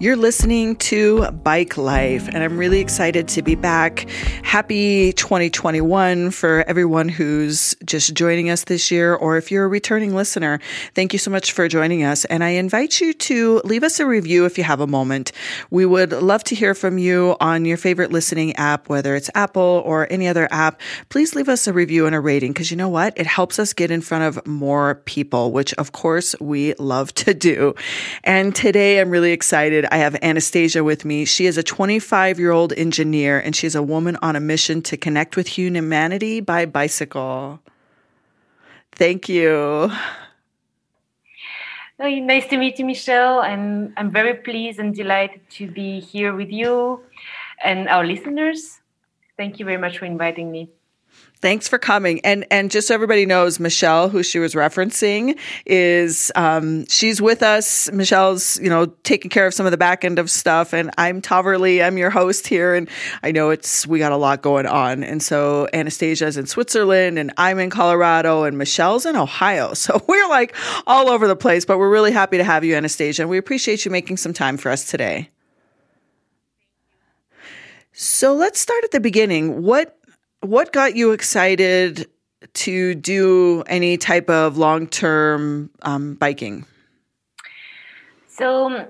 You're listening to Bike Life, and I'm really excited to be back. Happy 2021 for everyone who's just joining us this year, or if you're a returning listener, thank you so much for joining us. And I invite you to leave us a review if you have a moment. We would love to hear from you on your favorite listening app, whether it's Apple or any other app. Please leave us a review and a rating because you know what? It helps us get in front of more people, which of course we love to do. And today I'm really excited. I have Anastasia with me. She is a 25 year old engineer and she's a woman on a mission to connect with humanity by bicycle. Thank you. nice to meet you, Michelle. I'm, I'm very pleased and delighted to be here with you and our listeners. Thank you very much for inviting me. Thanks for coming. And and just so everybody knows, Michelle, who she was referencing, is um, she's with us. Michelle's, you know, taking care of some of the back end of stuff. And I'm Taverly. I'm your host here. And I know it's we got a lot going on. And so Anastasia's in Switzerland and I'm in Colorado and Michelle's in Ohio. So we're like all over the place, but we're really happy to have you, Anastasia. And we appreciate you making some time for us today. So let's start at the beginning. What what got you excited to do any type of long-term um, biking? So,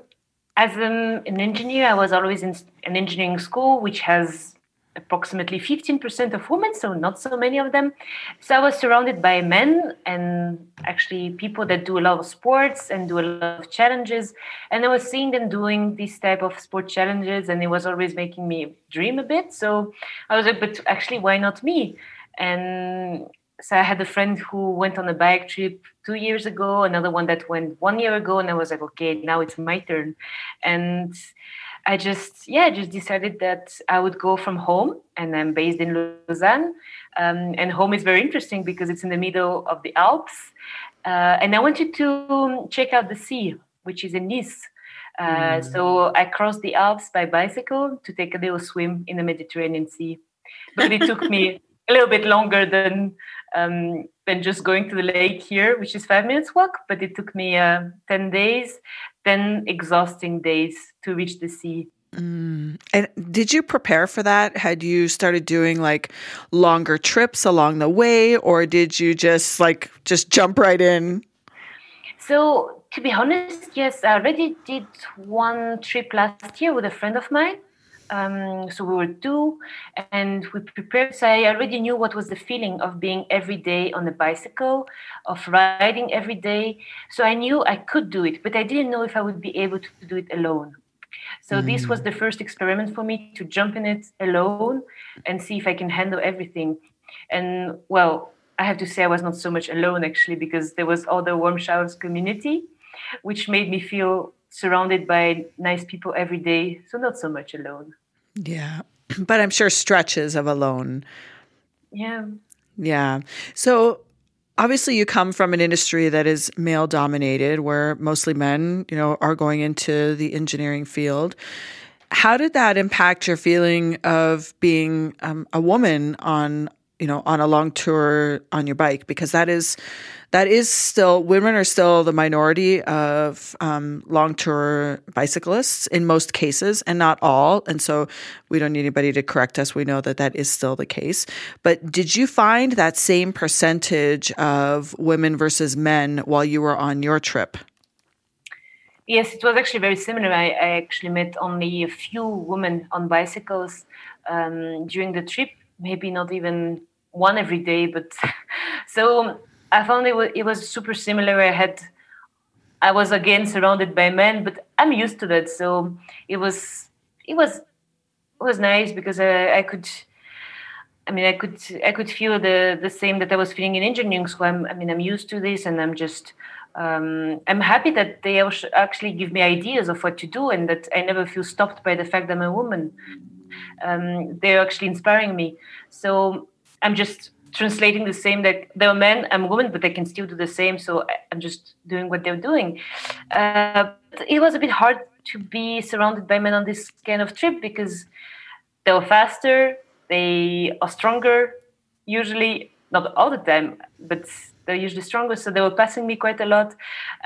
as an, an engineer, I was always in an engineering school, which has approximately 15% of women, so not so many of them. So I was surrounded by men and actually people that do a lot of sports and do a lot of challenges. And I was seeing them doing this type of sport challenges, and it was always making me dream a bit. So I was like, but actually, why not me? And so I had a friend who went on a bike trip two years ago, another one that went one year ago, and I was like, okay, now it's my turn. And I just, yeah, just decided that I would go from home, and I'm based in Lausanne. Um, and home is very interesting because it's in the middle of the Alps. Uh, and I wanted to check out the sea, which is in Nice. Uh, mm. So I crossed the Alps by bicycle to take a little swim in the Mediterranean Sea. But it took me a little bit longer than um, than just going to the lake here, which is five minutes walk. But it took me uh, ten days, ten exhausting days to reach the sea. Mm. And did you prepare for that? Had you started doing like longer trips along the way, or did you just like just jump right in? So, to be honest, yes, I already did one trip last year with a friend of mine. Um, so we were two, and we prepared. So I already knew what was the feeling of being every day on a bicycle, of riding every day. So I knew I could do it, but I didn't know if I would be able to do it alone. So mm. this was the first experiment for me to jump in it alone and see if I can handle everything. And well, I have to say I was not so much alone actually because there was all the warm showers community, which made me feel surrounded by nice people every day. So not so much alone. Yeah. But I'm sure stretches of alone. Yeah. Yeah. So obviously you come from an industry that is male dominated where mostly men, you know, are going into the engineering field. How did that impact your feeling of being um, a woman on you know on a long tour on your bike because that is that is still women are still the minority of um, long tour bicyclists in most cases and not all and so we don't need anybody to correct us. We know that that is still the case. But did you find that same percentage of women versus men while you were on your trip? Yes it was actually very similar. I, I actually met only a few women on bicycles um, during the trip maybe not even one every day but so i found it was, it was super similar i had i was again surrounded by men but i'm used to that so it was it was it was nice because i, I could I mean, I could I could feel the the same that I was feeling in engineering school. I'm, I mean, I'm used to this, and I'm just um, I'm happy that they actually give me ideas of what to do, and that I never feel stopped by the fact that I'm a woman. Um, they're actually inspiring me. So I'm just translating the same that they're men and woman, but they can still do the same. So I'm just doing what they're doing. Uh, it was a bit hard to be surrounded by men on this kind of trip because they were faster, they are stronger, usually not all the time, but they're usually stronger. So they were passing me quite a lot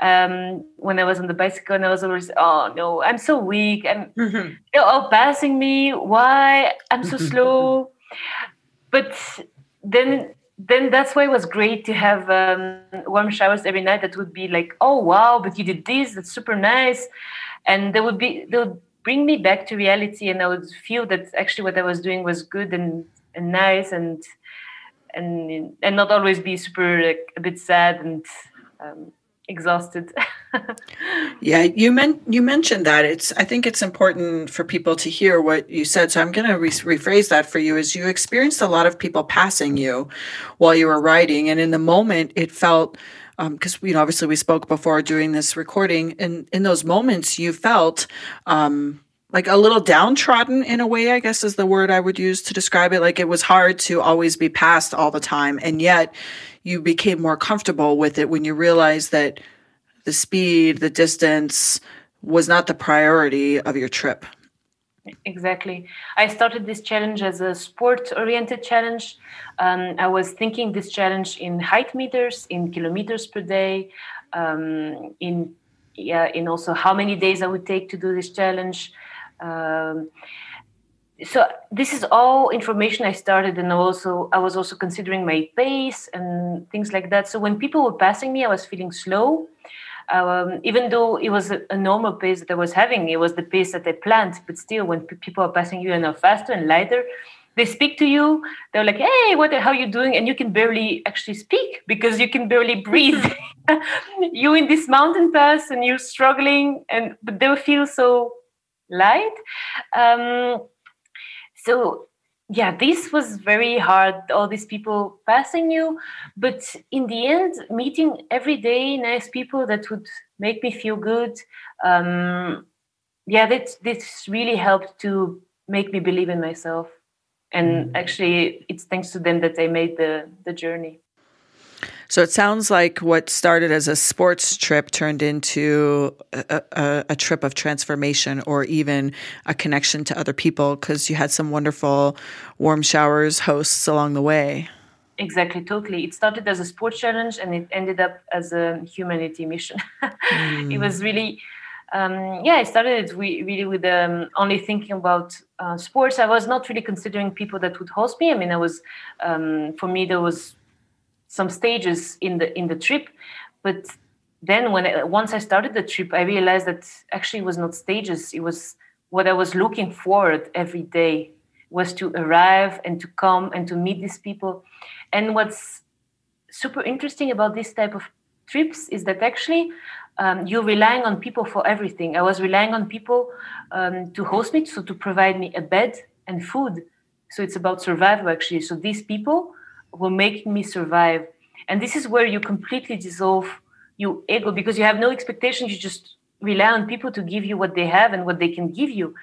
um, when I was on the bicycle, and I was always, oh no, I'm so weak. I'm, mm-hmm. They're all passing me. Why? I'm so slow. But then then that's why it was great to have um, warm showers every night that would be like oh wow but you did this that's super nice. And they would be they would bring me back to reality and i would feel that actually what i was doing was good and, and nice and and and not always be super like, a bit sad and um, exhausted. yeah, you meant you mentioned that. It's I think it's important for people to hear what you said. So I'm going to re- rephrase that for you. Is you experienced a lot of people passing you while you were writing, and in the moment it felt because um, you know obviously we spoke before doing this recording, and in those moments you felt. Um, like a little downtrodden in a way, I guess is the word I would use to describe it. Like it was hard to always be passed all the time. And yet you became more comfortable with it when you realized that the speed, the distance was not the priority of your trip. Exactly. I started this challenge as a sport oriented challenge. Um, I was thinking this challenge in height meters, in kilometers per day, um, in yeah, in also how many days I would take to do this challenge. Um, so this is all information I started, and also I was also considering my pace and things like that. So when people were passing me, I was feeling slow. Um, even though it was a, a, normal pace that I was having, it was the pace that I planned. But still, when p- people are passing you and are faster and lighter, they speak to you. They're like, "Hey, what? How you doing?" And you can barely actually speak because you can barely breathe. you in this mountain pass and you're struggling, and but they feel so light. Um, so yeah this was very hard all these people passing you but in the end meeting every day nice people that would make me feel good um, yeah that this really helped to make me believe in myself and mm. actually it's thanks to them that i made the the journey so it sounds like what started as a sports trip turned into a, a, a trip of transformation or even a connection to other people because you had some wonderful warm showers hosts along the way. Exactly, totally. It started as a sports challenge and it ended up as a humanity mission. mm. It was really, um, yeah, I started we, really with um, only thinking about uh, sports. I was not really considering people that would host me. I mean, I was, um, for me, there was some stages in the in the trip but then when I, once i started the trip i realized that actually it was not stages it was what i was looking forward every day was to arrive and to come and to meet these people. And what's super interesting about this type of trips is that actually um, you're relying on people for everything. I was relying on people um, to host me so to provide me a bed and food. So it's about survival actually. So these people were making me survive. And this is where you completely dissolve your ego because you have no expectations. You just rely on people to give you what they have and what they can give you.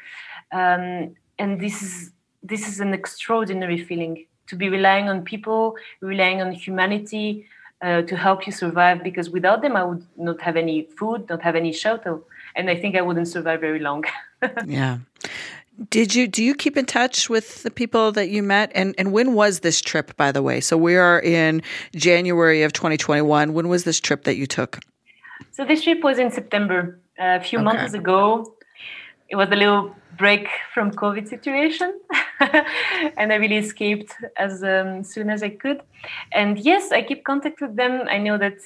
Um, and this is this is an extraordinary feeling to be relying on people, relying on humanity uh, to help you survive. Because without them, I would not have any food, not have any shelter, and I think I wouldn't survive very long. yeah. Did you do you keep in touch with the people that you met and and when was this trip by the way? So we are in January of 2021. When was this trip that you took? So this trip was in September, a few okay. months ago. It was a little break from COVID situation, and I really escaped as um, soon as I could. And yes, I keep contact with them. I know that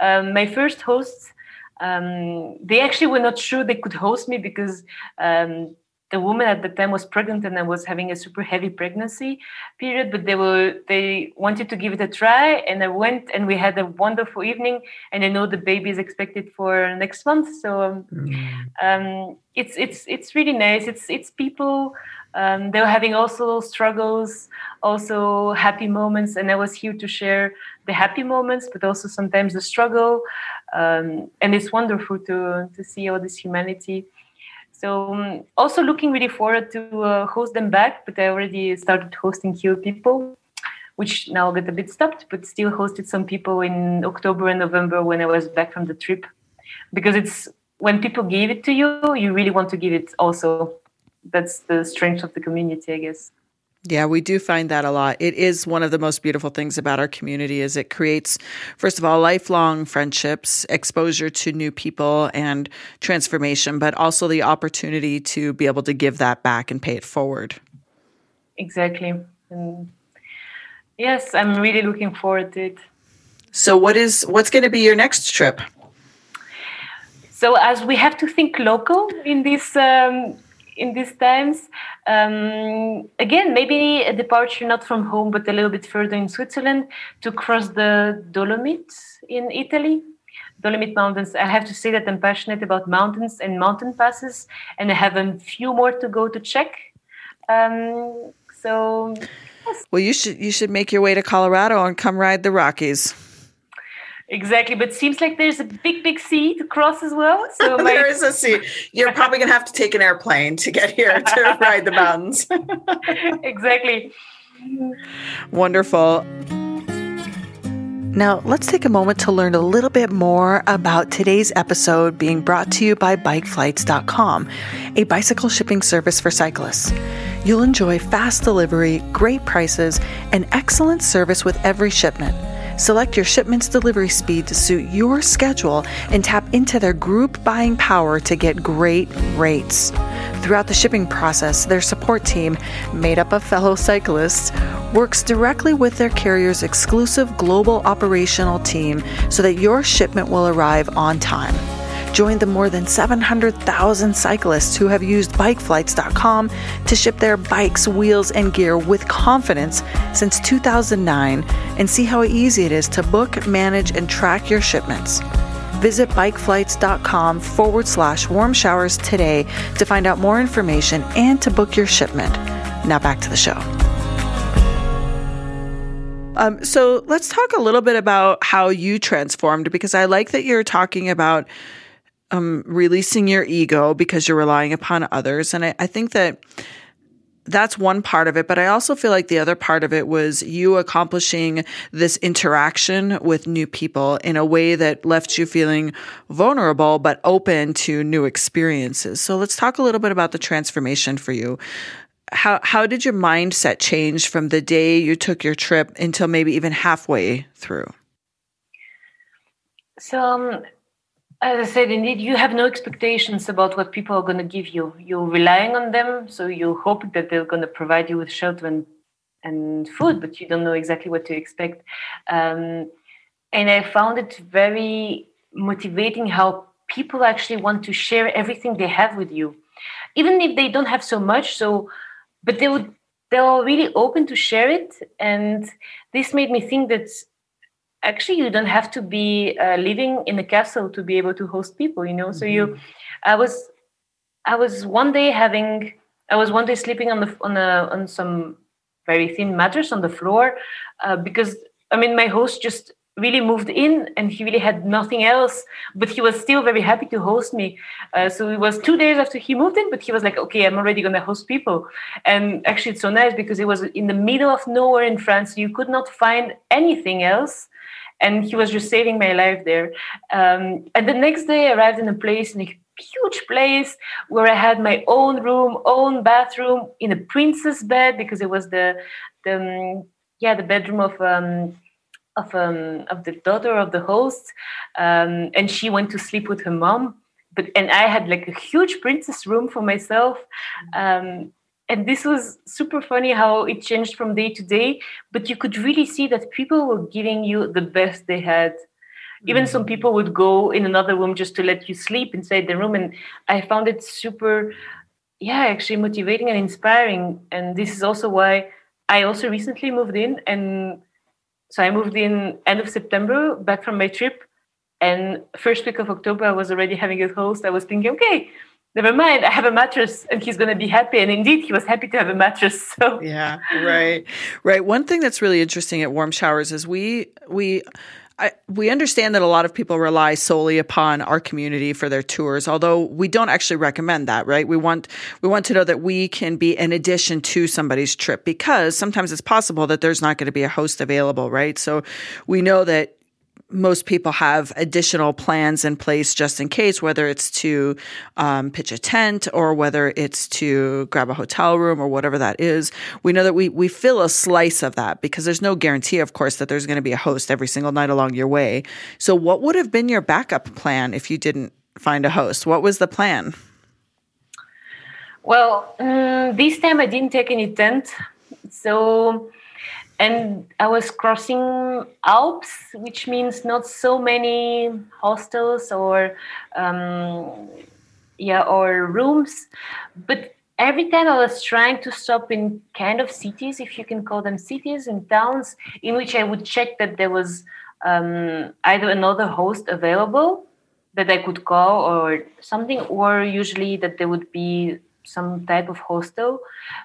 um, my first hosts, um, they actually were not sure they could host me because um, the woman at the time was pregnant and I was having a super heavy pregnancy period, but they were they wanted to give it a try, and I went and we had a wonderful evening. And I know the baby is expected for next month, so um, mm. um, it's it's it's really nice. It's it's people Um, they were having also struggles, also happy moments, and I was here to share the happy moments, but also sometimes the struggle. Um, and it's wonderful to to see all this humanity. So um, also looking really forward to uh, host them back, but I already started hosting here people, which now got a bit stopped, but still hosted some people in October and November when I was back from the trip, because it's when people give it to you, you really want to give it also. That's the strength of the community, I guess. Yeah, we do find that a lot. It is one of the most beautiful things about our community is it creates first of all lifelong friendships, exposure to new people and transformation, but also the opportunity to be able to give that back and pay it forward. Exactly. And yes, I'm really looking forward to it. So what is what's going to be your next trip? So as we have to think local in this um, in these times. Um, again, maybe a departure not from home, but a little bit further in Switzerland to cross the Dolomites in Italy. Dolomite Mountains. I have to say that I'm passionate about mountains and mountain passes, and I have a few more to go to check. Um, so, yes. well, you should you should make your way to Colorado and come ride the Rockies. Exactly, but seems like there's a big, big sea to cross as well. So there is a sea. You're probably going to have to take an airplane to get here to ride the mountains. exactly. Wonderful. Now, let's take a moment to learn a little bit more about today's episode being brought to you by bikeflights.com, a bicycle shipping service for cyclists. You'll enjoy fast delivery, great prices, and excellent service with every shipment. Select your shipment's delivery speed to suit your schedule and tap into their group buying power to get great rates. Throughout the shipping process, their support team, made up of fellow cyclists, works directly with their carrier's exclusive global operational team so that your shipment will arrive on time. Join the more than 700,000 cyclists who have used bikeflights.com to ship their bikes, wheels, and gear with confidence since 2009 and see how easy it is to book, manage, and track your shipments. Visit bikeflights.com forward slash warm showers today to find out more information and to book your shipment. Now back to the show. Um, so let's talk a little bit about how you transformed because I like that you're talking about um, releasing your ego because you're relying upon others. And I, I think that that's one part of it. But I also feel like the other part of it was you accomplishing this interaction with new people in a way that left you feeling vulnerable, but open to new experiences. So let's talk a little bit about the transformation for you. How, how did your mindset change from the day you took your trip until maybe even halfway through? So, um, as I said, indeed, you have no expectations about what people are going to give you. You're relying on them, so you hope that they're going to provide you with shelter and, and food, but you don't know exactly what to expect. Um, and I found it very motivating how people actually want to share everything they have with you, even if they don't have so much. So, but they would they're really open to share it, and this made me think that actually you don't have to be uh, living in a castle to be able to host people you know mm-hmm. so you mm-hmm. i was i was one day having i was one day sleeping on the on a on some very thin mattress on the floor uh, because i mean my host just really moved in and he really had nothing else but he was still very happy to host me uh, so it was two days after he moved in but he was like okay i'm already going to host people and actually it's so nice because it was in the middle of nowhere in france you could not find anything else and he was just saving my life there. Um, and the next day, I arrived in a place in a huge place where I had my own room, own bathroom, in a princess bed because it was the the um, yeah the bedroom of. Um, of, um, of the daughter of the host, um, and she went to sleep with her mom. But and I had like a huge princess room for myself, um, and this was super funny how it changed from day to day but you could really see that people were giving you the best they had. Even some mm. people would go in another room just to let you sleep inside the room and i found it super yeah actually motivating and inspiring. And this is also why i also recently moved in and so i moved in end of september back from my trip and first week of october i was already having a host. I was thinking okay never mind i have a mattress and he's going to be happy and indeed he was happy to have a mattress so yeah right right one thing that's really interesting at warm showers is we we I, we understand that a lot of people rely solely upon our community for their tours, although we don't actually recommend that, right? We want we want to know that we can be an addition to somebody's trip because sometimes it's possible that there's not going to be a host available, right? So we know that most people have additional plans in place just in case, whether it's to um, pitch a tent or whether it's to grab a hotel room or whatever that is. We know that we we fill a slice of that because there's no guarantee, of course, that there's going to be a host every single night along your way. So, what would have been your backup plan if you didn't find a host? What was the plan? Well, um, this time I didn't take any tent, so and I was crossing Alps, which means not so many hostels or um, yeah or rooms, but every time I was trying to stop in kind of cities, if you can call them cities and towns, in which I would check that there was um, either another host available that I could call or something, or usually that there would be some type of hostel.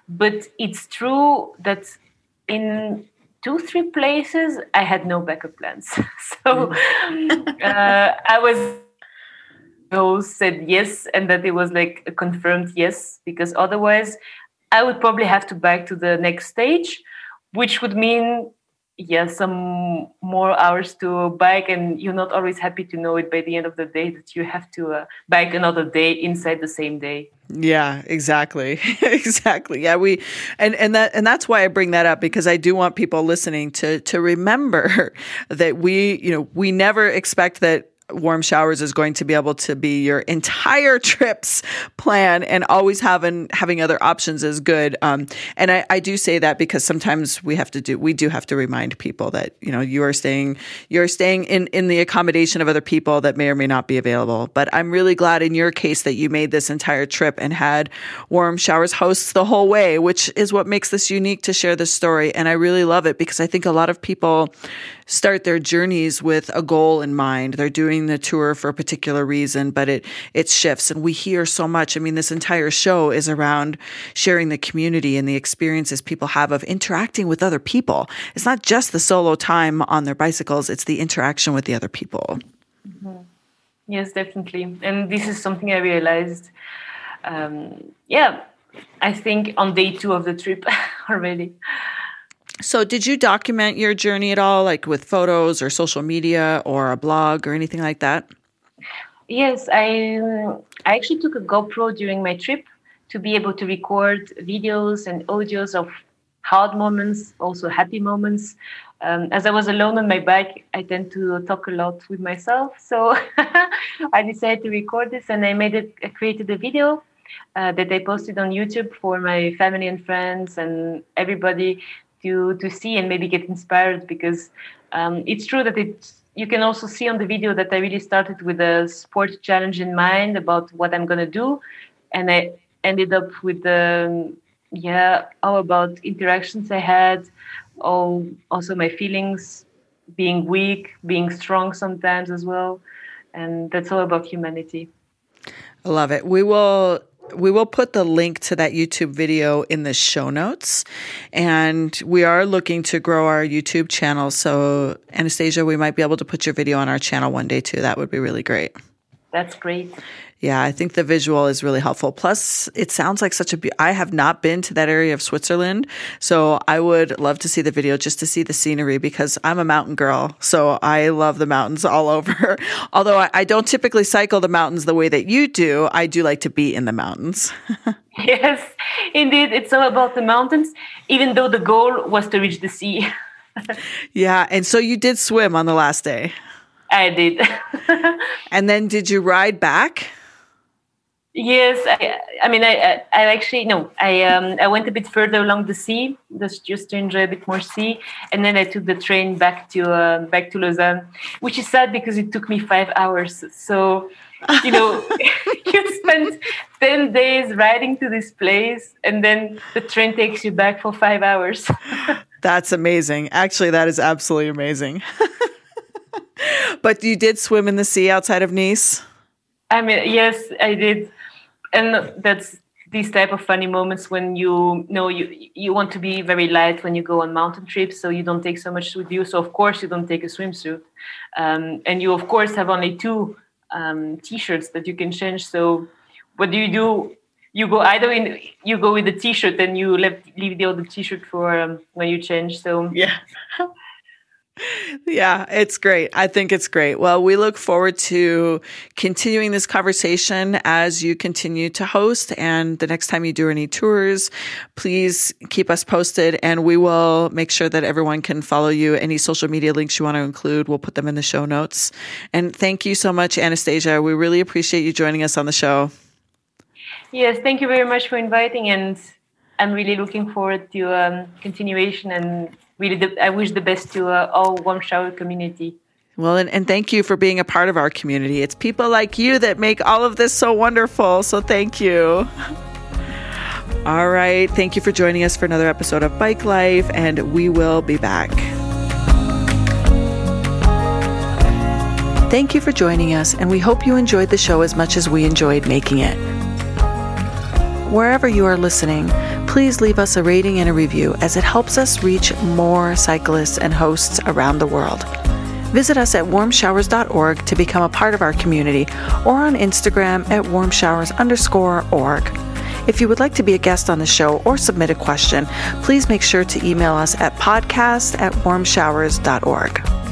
But it's true that in two three places i had no backup plans. So uh, i was those said yes and that it was like a confirmed yes because otherwise i would probably have to back to the next stage which would mean yeah some more hours to bike and you're not always happy to know it by the end of the day that you have to uh, bike another day inside the same day. Yeah exactly. Exactly. Yeah we and and that and that's why i bring that up because i do want people listening to to remember that we you know we never expect that warm showers is going to be able to be your entire trips plan and always having having other options is good. Um, and I, I do say that because sometimes we have to do we do have to remind people that you know you are staying you're staying in in the accommodation of other people that may or may not be available. But i'm really glad in your case that you made this entire trip and had warm showers hosts the whole way which is what makes this unique to share this story. And i really love it because i think a lot of people start their journeys with a goal in mind. They're doing the tour for a particular reason, but it it shifts and we hear so much. I mean, this entire show is around sharing the community and the experiences people have of interacting with other people. It's not just the solo time on their bicycles, it's the interaction with the other people. Mm-hmm. Yes, definitely. And this is something I realized um, yeah, I think on day 2 of the trip already. So, did you document your journey at all, like with photos or social media or a blog or anything like that? Yes, I, I actually took a GoPro during my trip to be able to record videos and audios of hard moments, also happy moments. Um, as I was alone on my bike, I tend to talk a lot with myself. So I decided to record this and I made it, I created a video uh, that I posted on YouTube for my family and friends and everybody to to see and maybe get inspired because um, it's true that it's you can also see on the video that I really started with a sport challenge in mind about what I'm gonna do, and I ended up with the yeah all about interactions I had, oh also my feelings, being weak, being strong sometimes as well, and that's all about humanity. I love it. We will we will put the link to that YouTube video in the show notes. And we are looking to grow our YouTube channel. So, Anastasia, we might be able to put your video on our channel one day too. That would be really great. That's great. Yeah, I think the visual is really helpful. Plus, it sounds like such a. Be- I have not been to that area of Switzerland, so I would love to see the video just to see the scenery because I'm a mountain girl, so I love the mountains all over. Although I, I don't typically cycle the mountains the way that you do, I do like to be in the mountains. yes, indeed, it's all about the mountains. Even though the goal was to reach the sea. yeah, and so you did swim on the last day. I did. and then did you ride back? Yes, I, I mean, I, I actually no, I um, I went a bit further along the sea, just just to enjoy a bit more sea, and then I took the train back to uh, back to Lausanne, which is sad because it took me five hours. So, you know, you spend ten days riding to this place, and then the train takes you back for five hours. That's amazing. Actually, that is absolutely amazing. but you did swim in the sea outside of Nice. I mean, yes, I did. And that's these type of funny moments when you know you you want to be very light when you go on mountain trips so you don't take so much with you. So of course you don't take a swimsuit. Um, and you of course have only two um, t-shirts that you can change. So what do you do? You go either in you go with the t-shirt and you leave, leave the other t-shirt for um, when you change. So yeah yeah, it's great. I think it's great. Well, we look forward to continuing this conversation as you continue to host. And the next time you do any tours, please keep us posted and we will make sure that everyone can follow you. Any social media links you want to include, we'll put them in the show notes. And thank you so much, Anastasia. We really appreciate you joining us on the show. Yes, thank you very much for inviting. And I'm really looking forward to um, continuation and really, the, I wish the best to uh, all warm shower community. Well, and, and thank you for being a part of our community. It's people like you that make all of this so wonderful. So thank you. All right. Thank you for joining us for another episode of Bike Life, and we will be back. Thank you for joining us, and we hope you enjoyed the show as much as we enjoyed making it. Wherever you are listening, please leave us a rating and a review as it helps us reach more cyclists and hosts around the world. Visit us at warmshowers.org to become a part of our community or on Instagram at warmshowers underscore org. If you would like to be a guest on the show or submit a question, please make sure to email us at podcast at warmshowers.org.